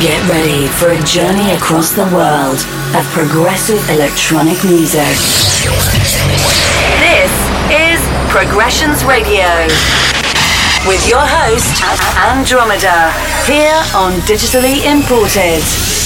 Get ready for a journey across the world of progressive electronic music. This is Progressions Radio with your host, Andromeda, here on Digitally Imported.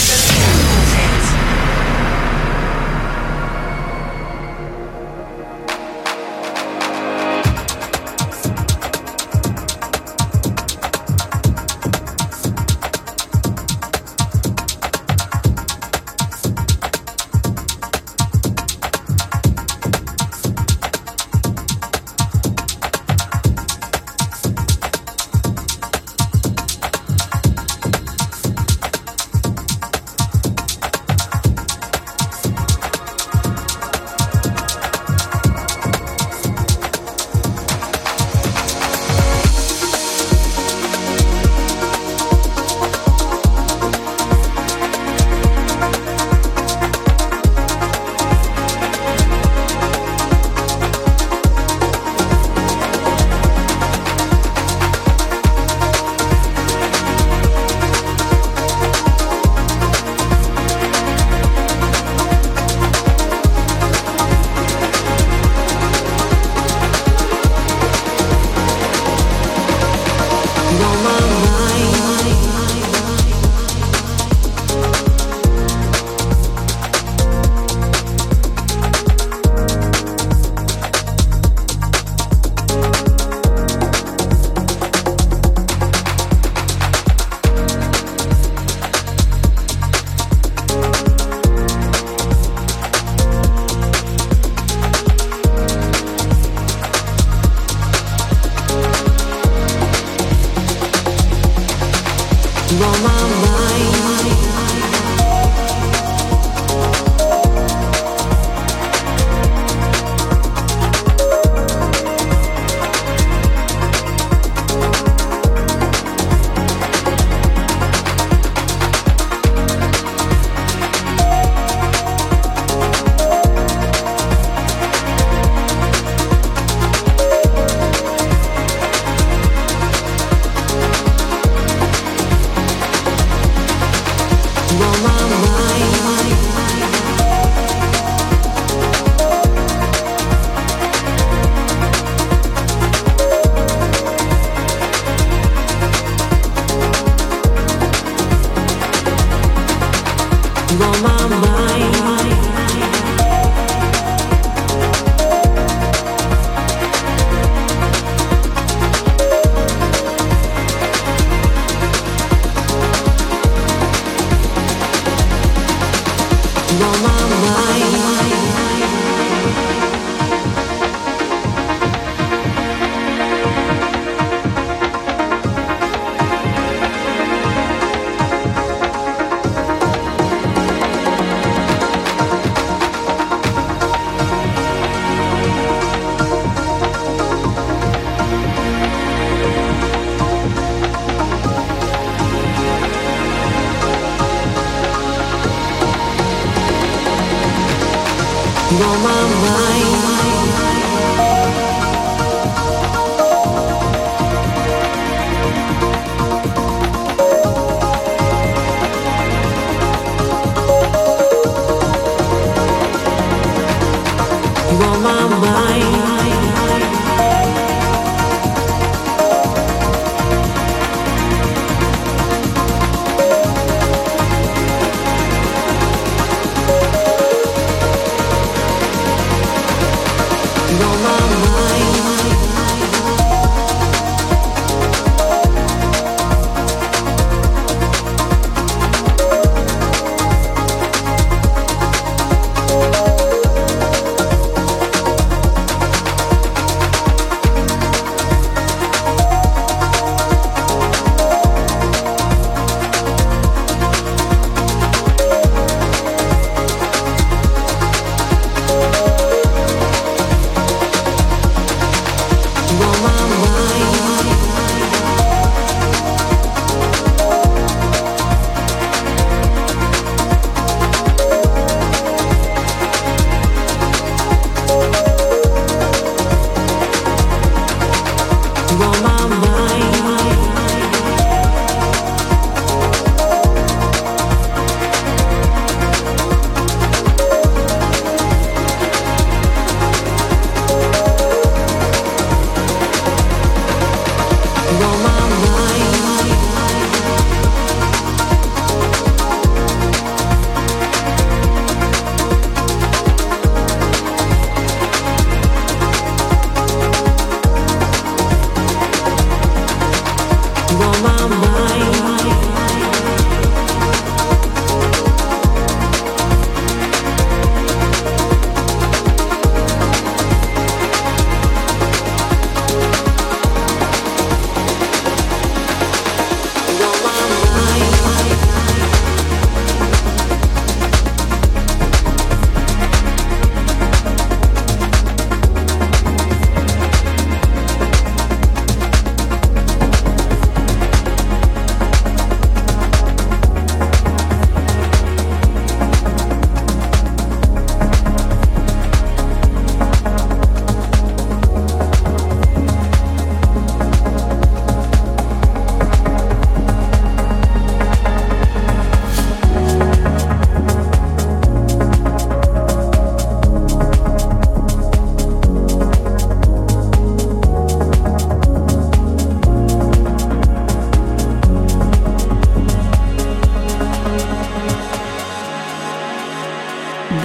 mine.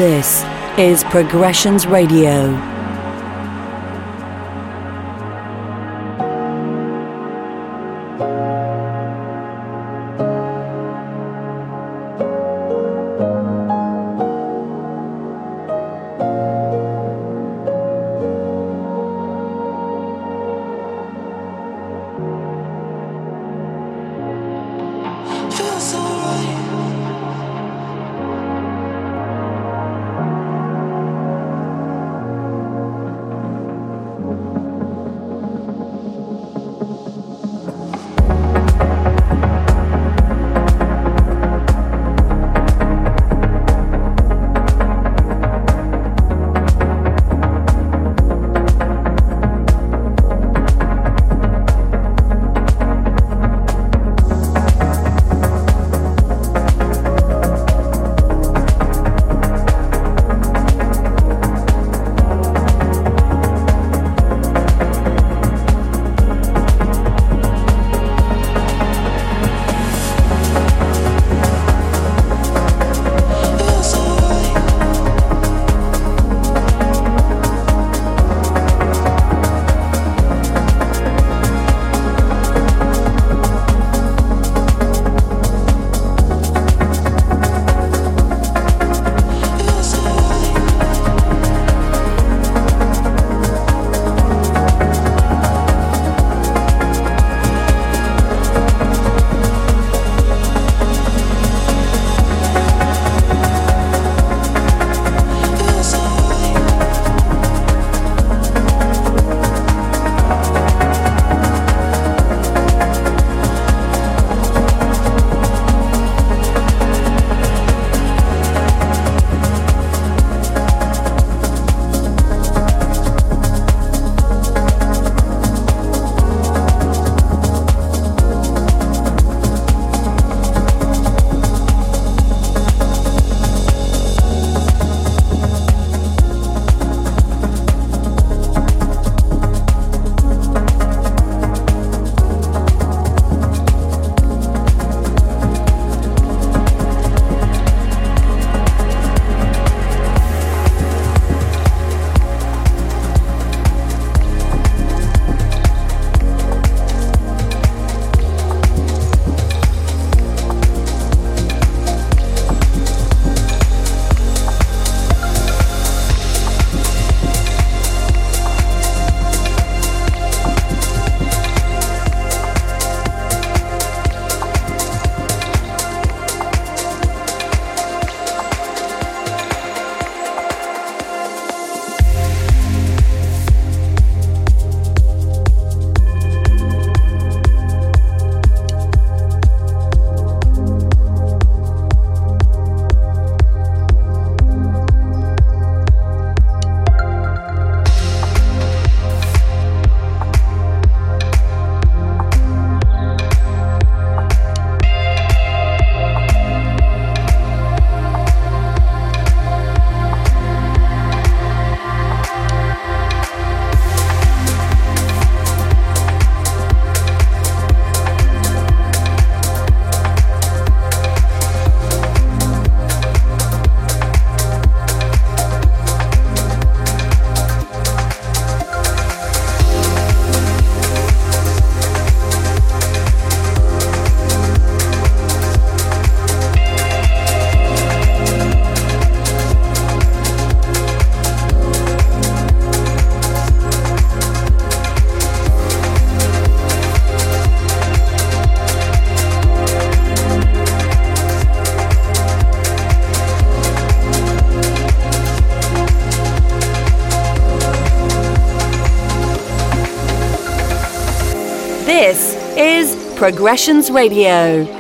This is Progressions Radio. Progressions Radio.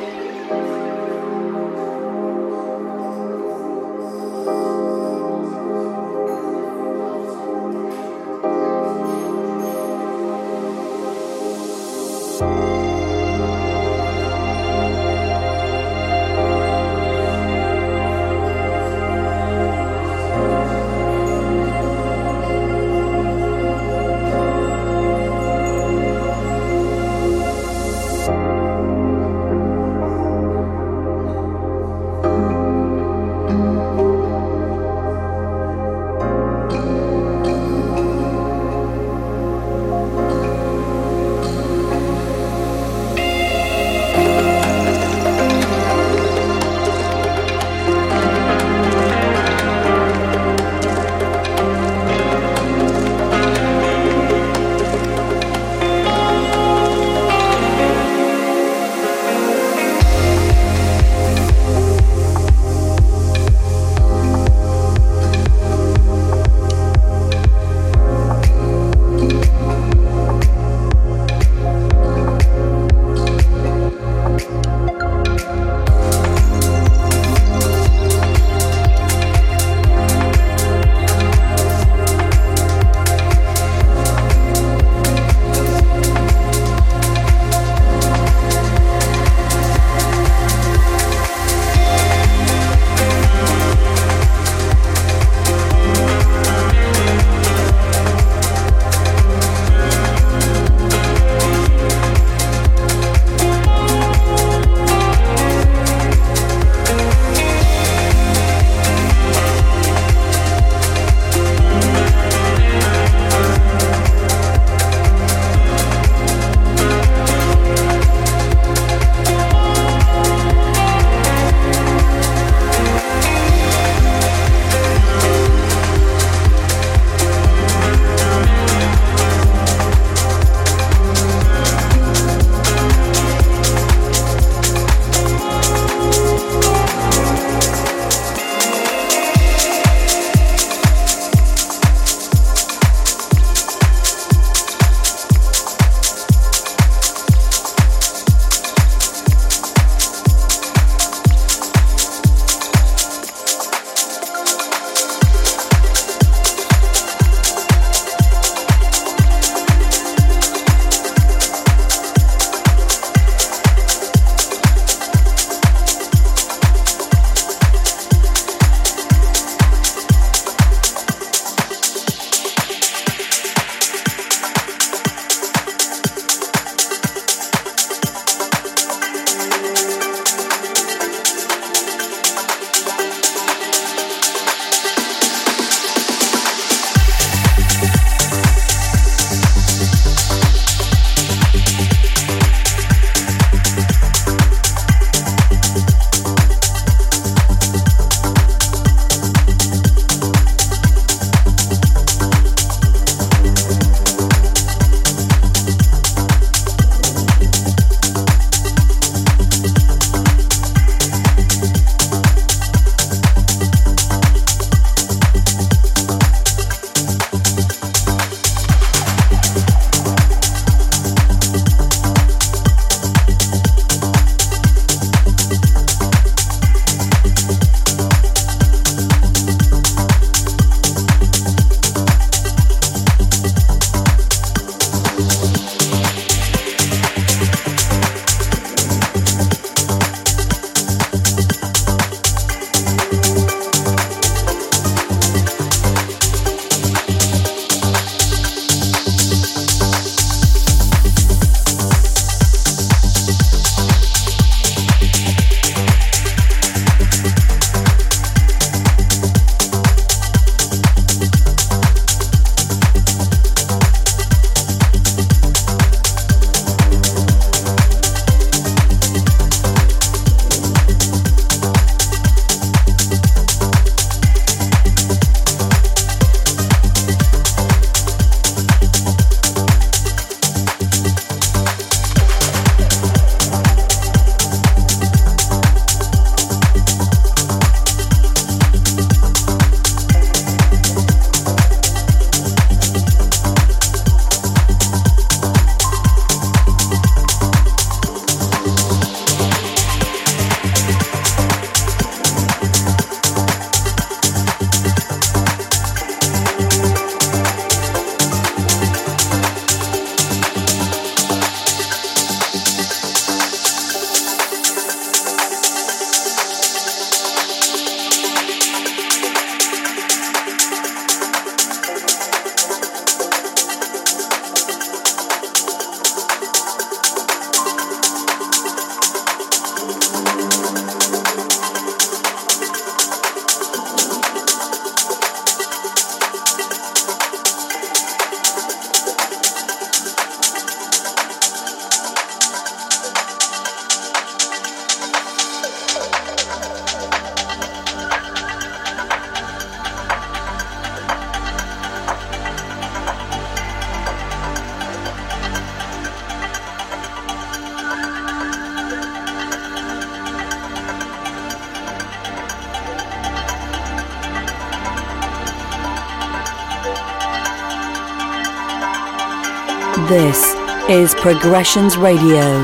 Is Progressions Radio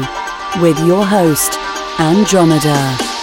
with your host, Andromeda.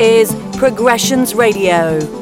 Is Progressions Radio.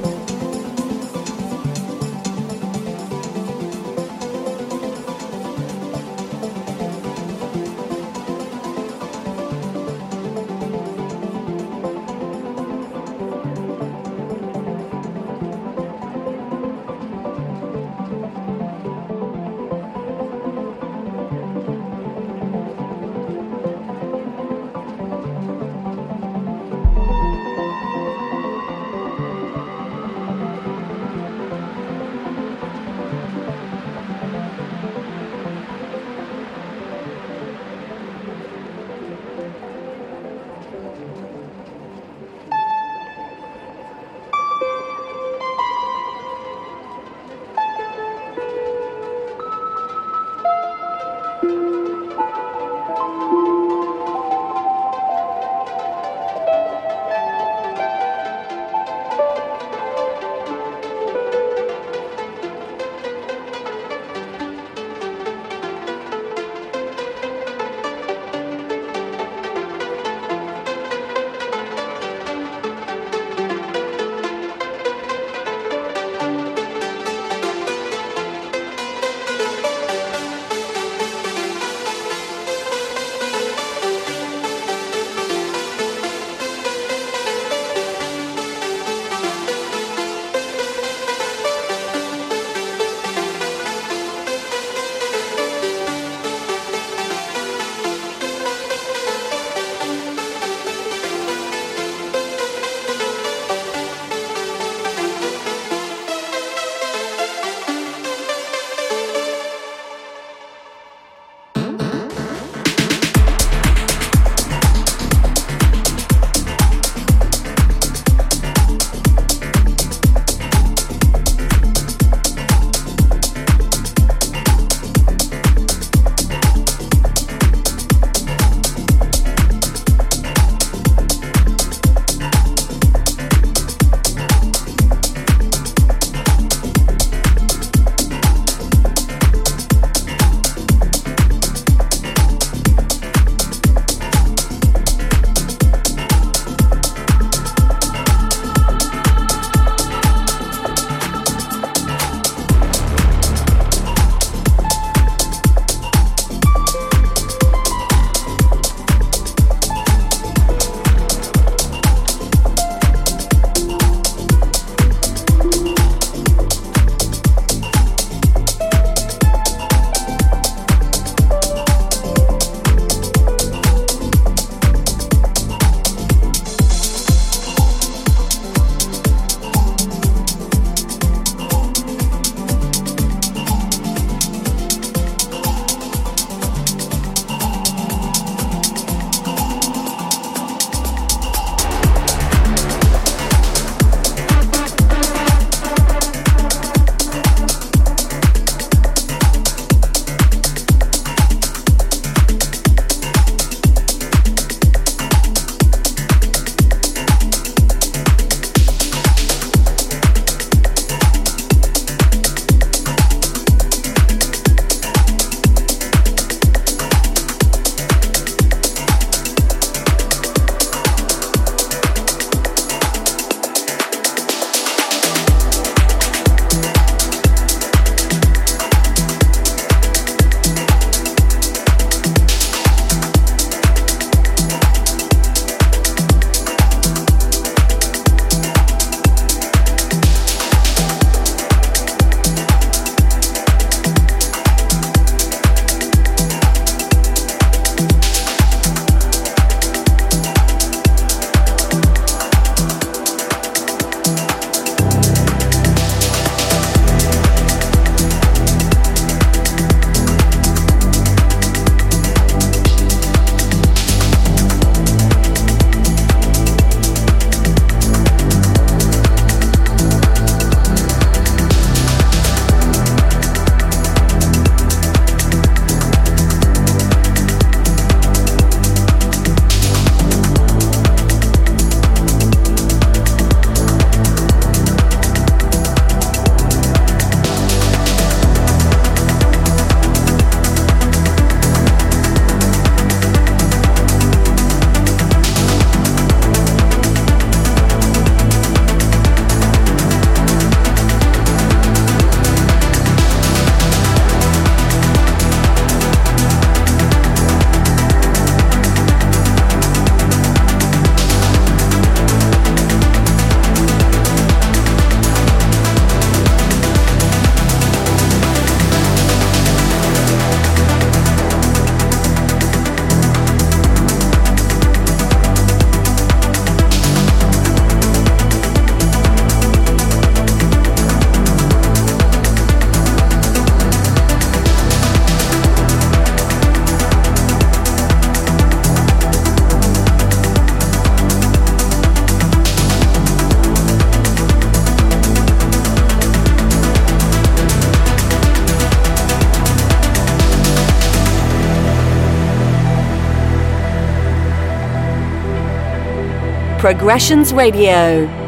Progressions Radio.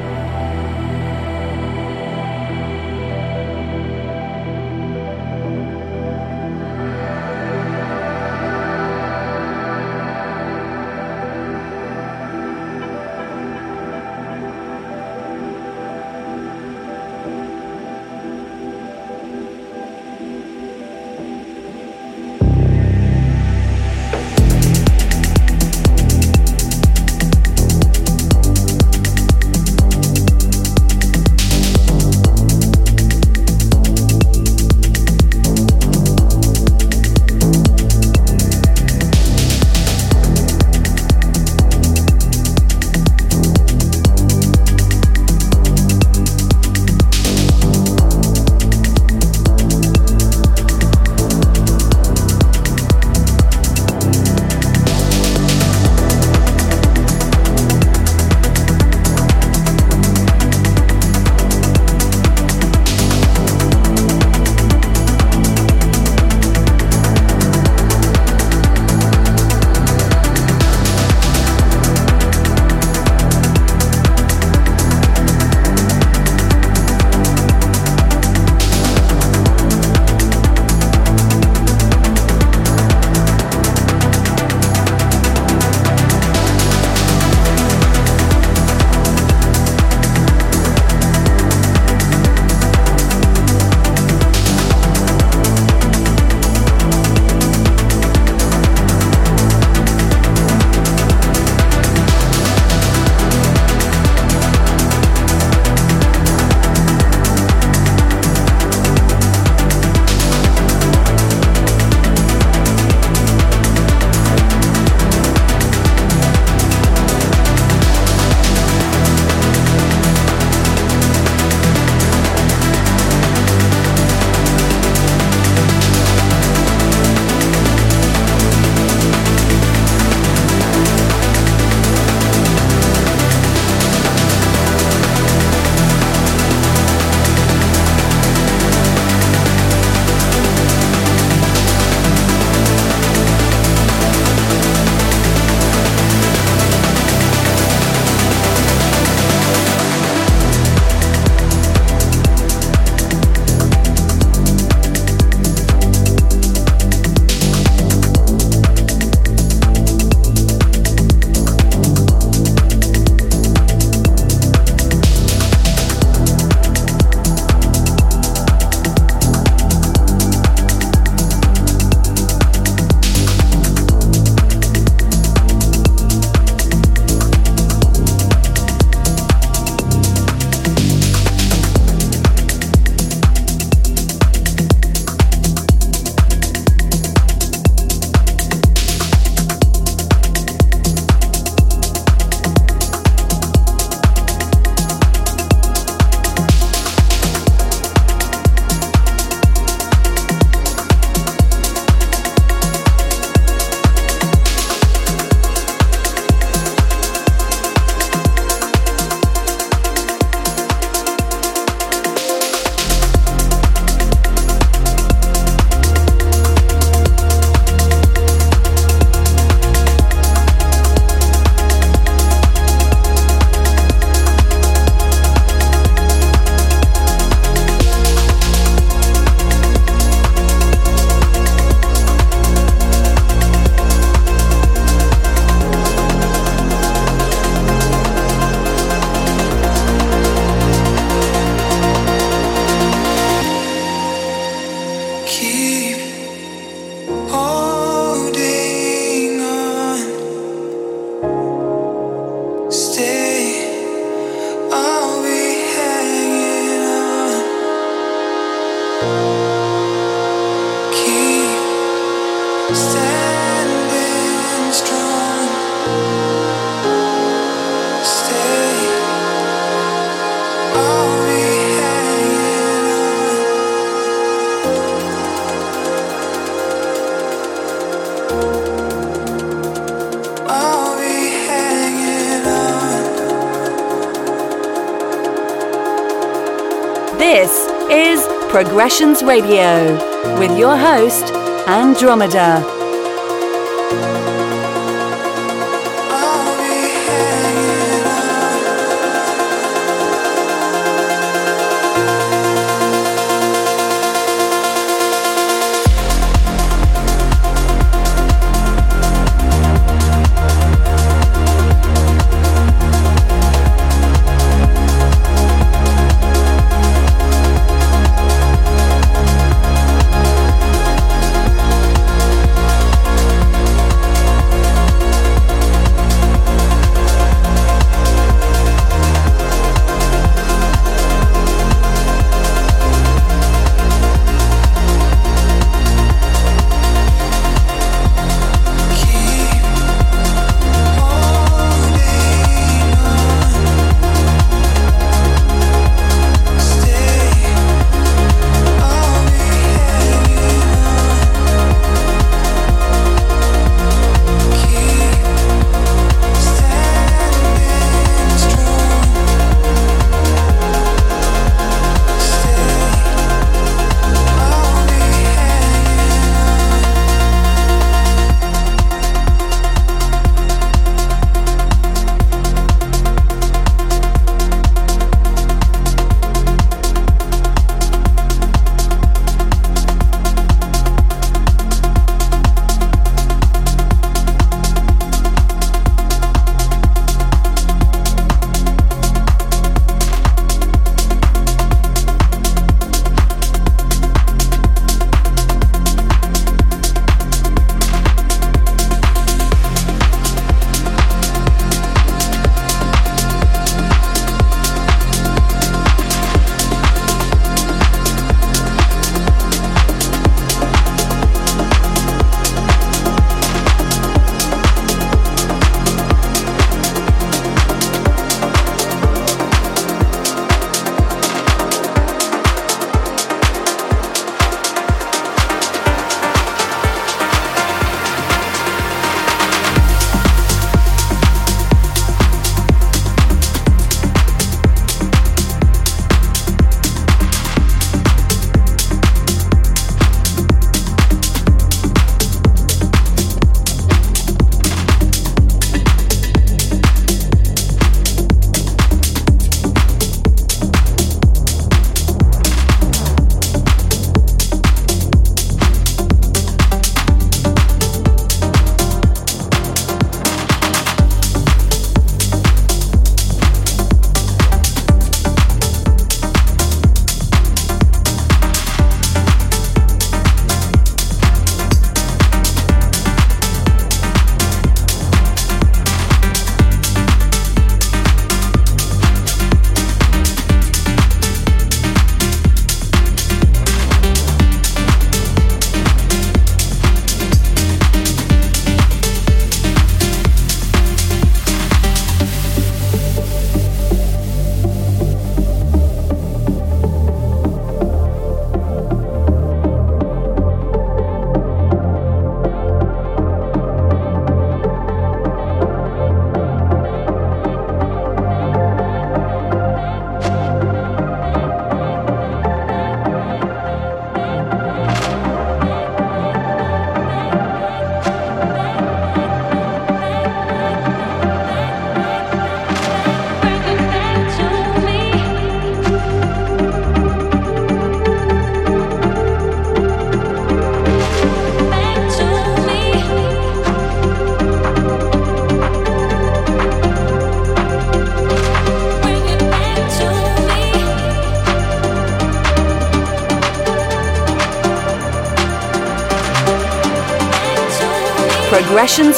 Progressions Radio with your host, Andromeda.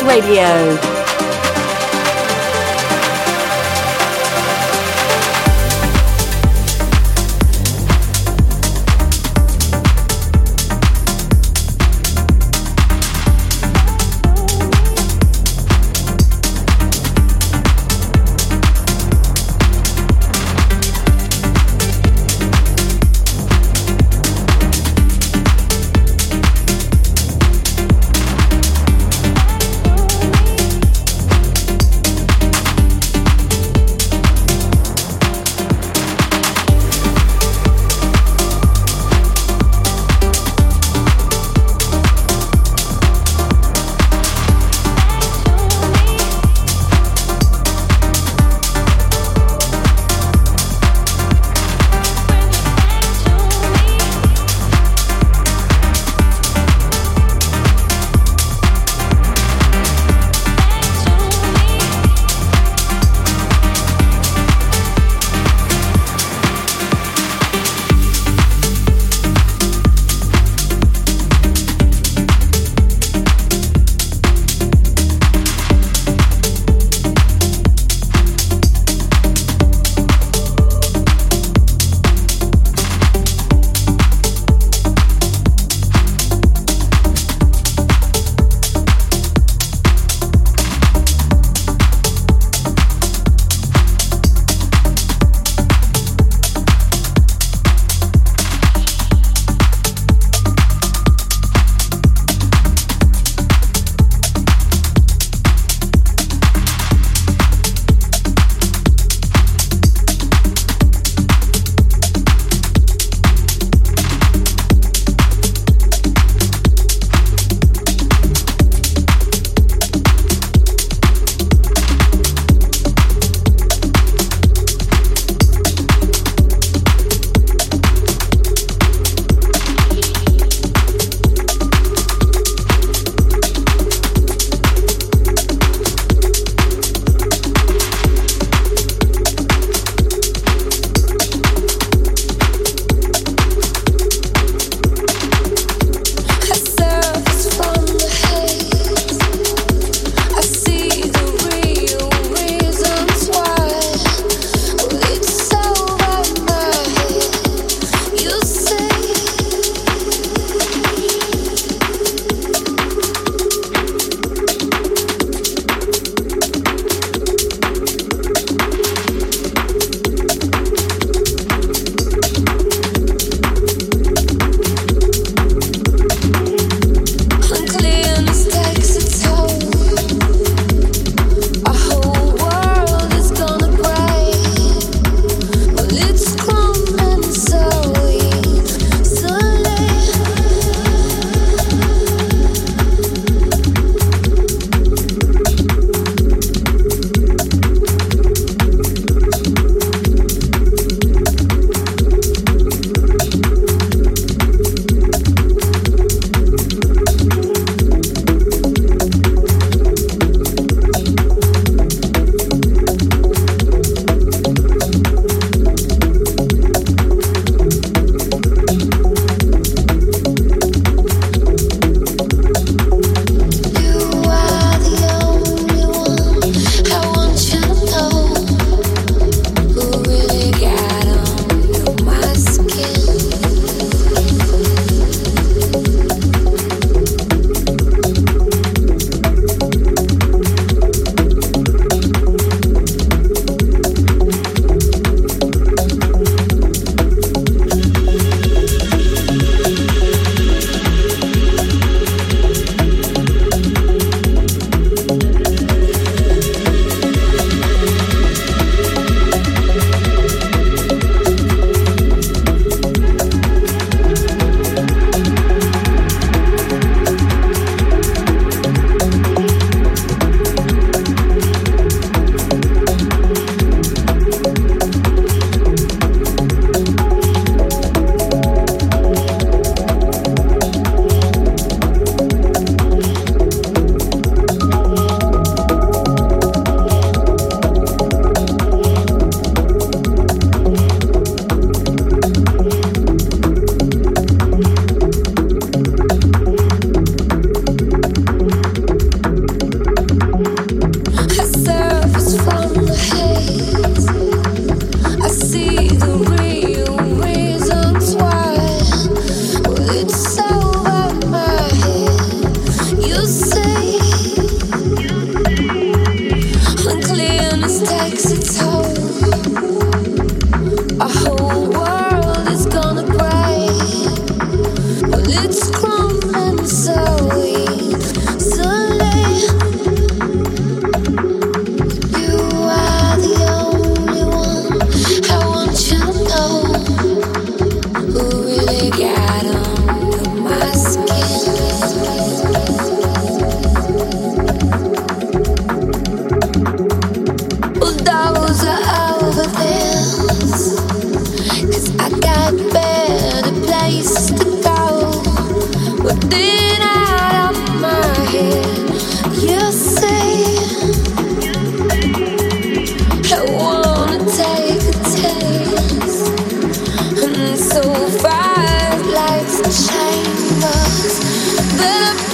Radio.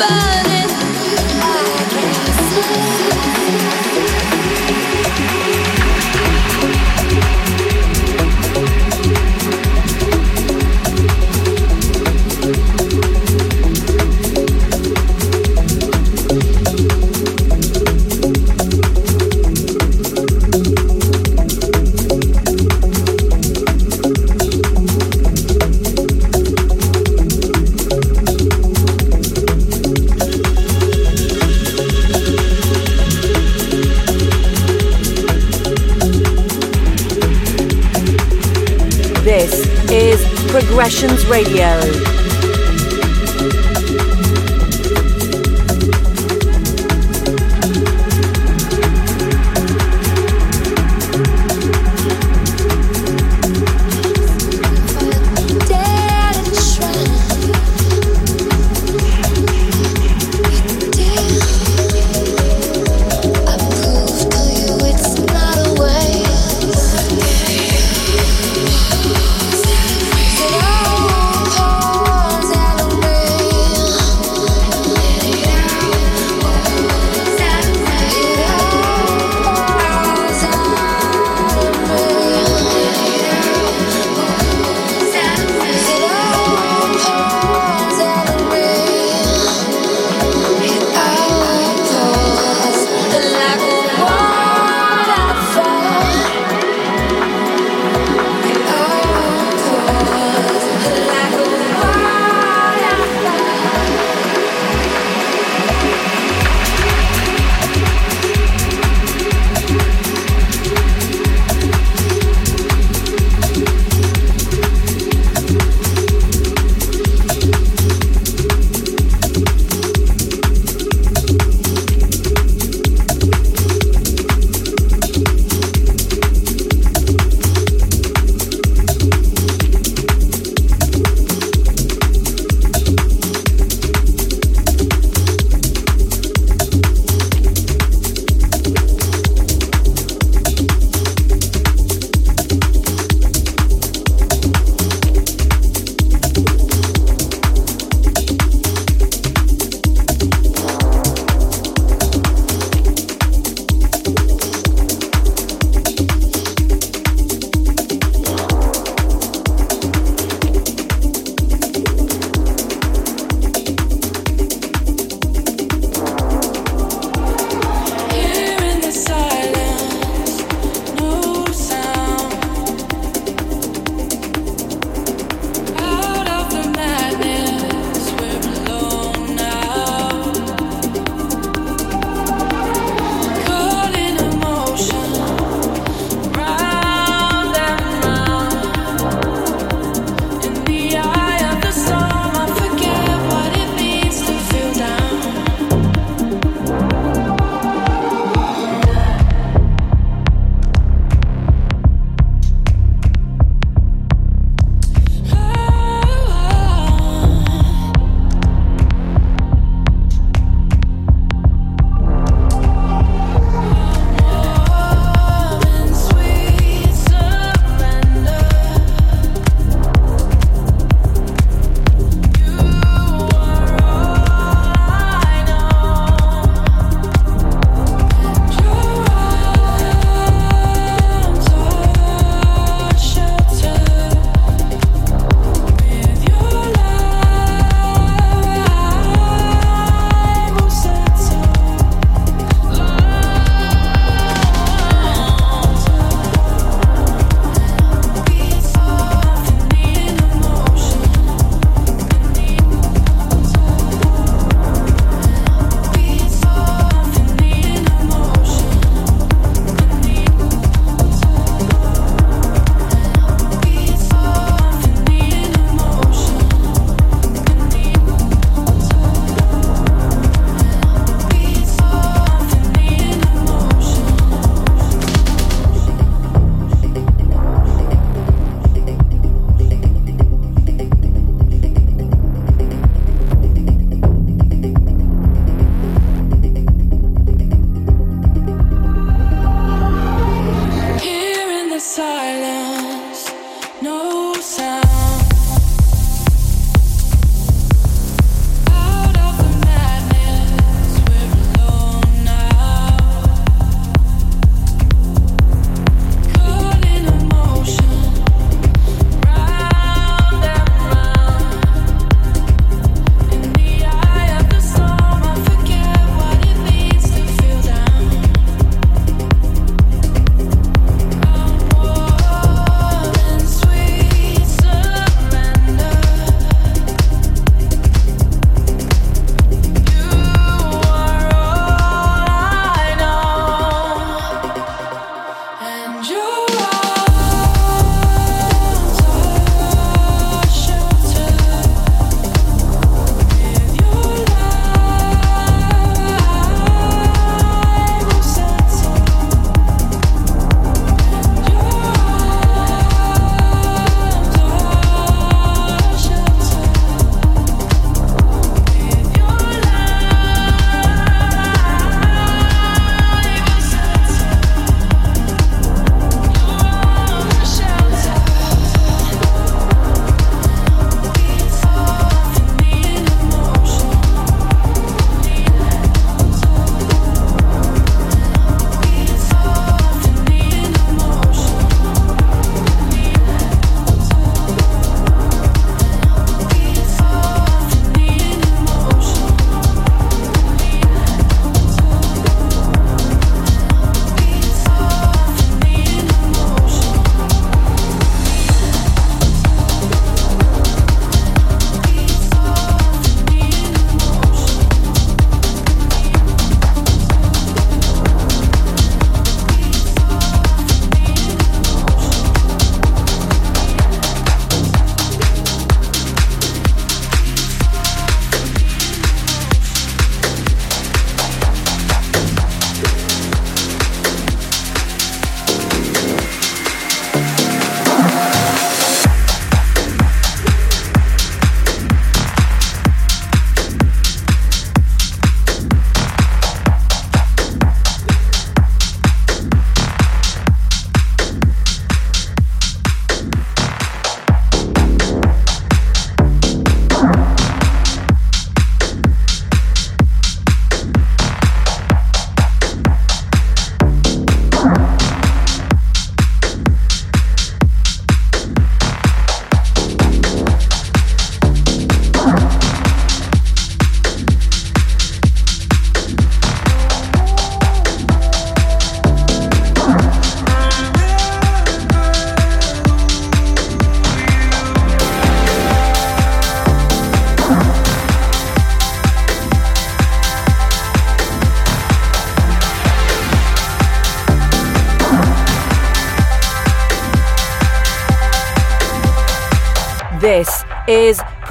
goodbye. Progressions Radio.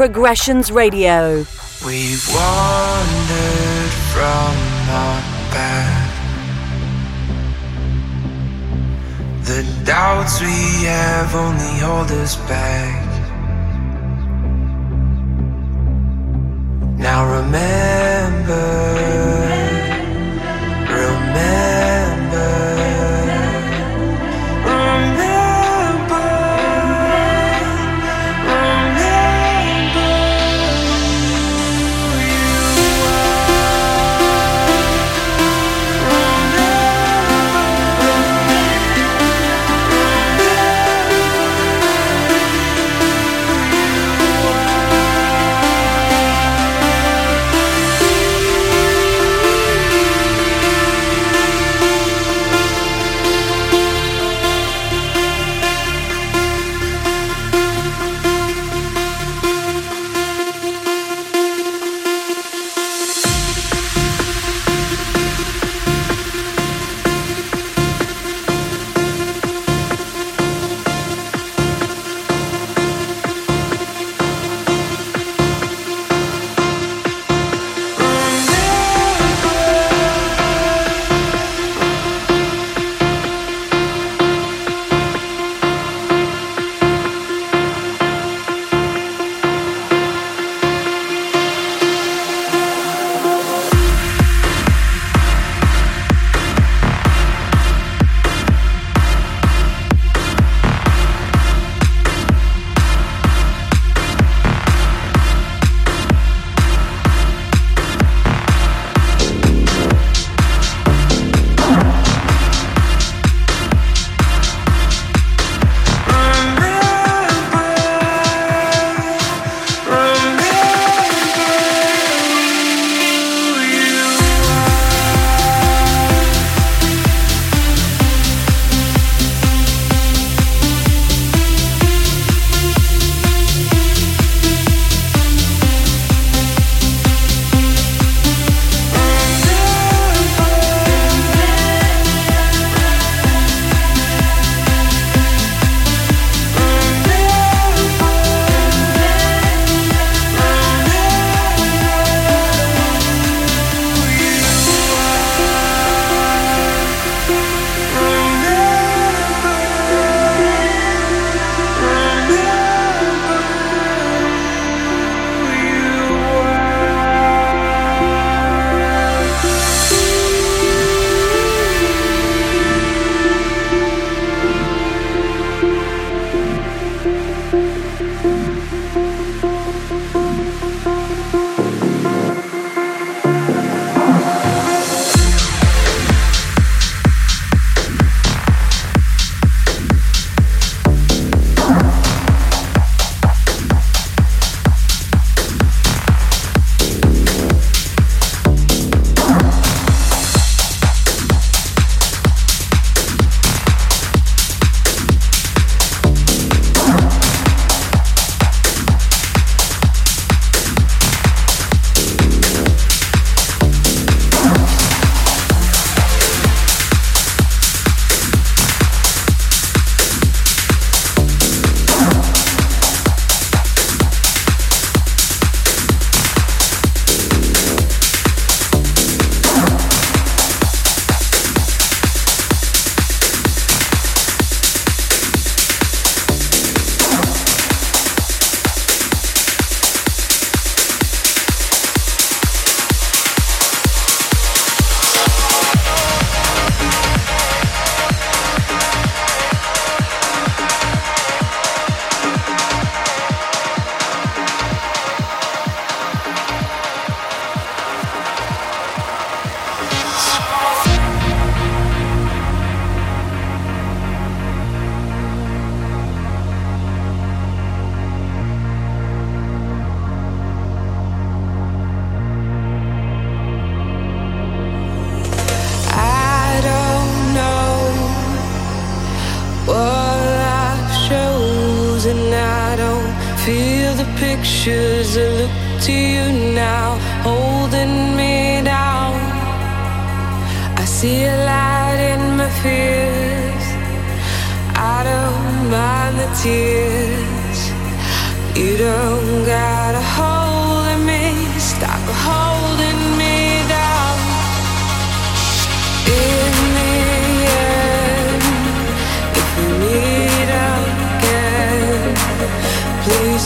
Progressions Radio. We've wandered from our path. The doubts we have only hold us back. Now remember.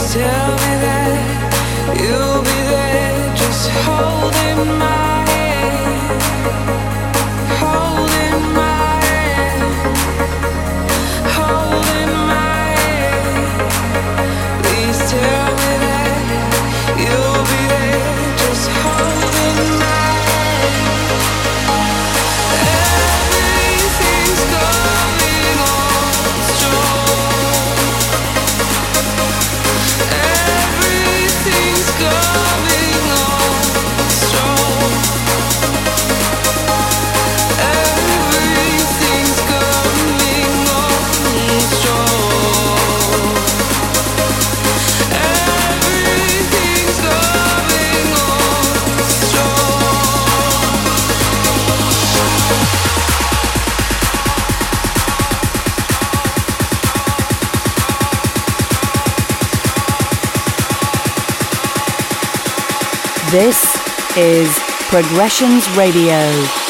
Tell me that you'll be there, just holding my This is Progressions Radio.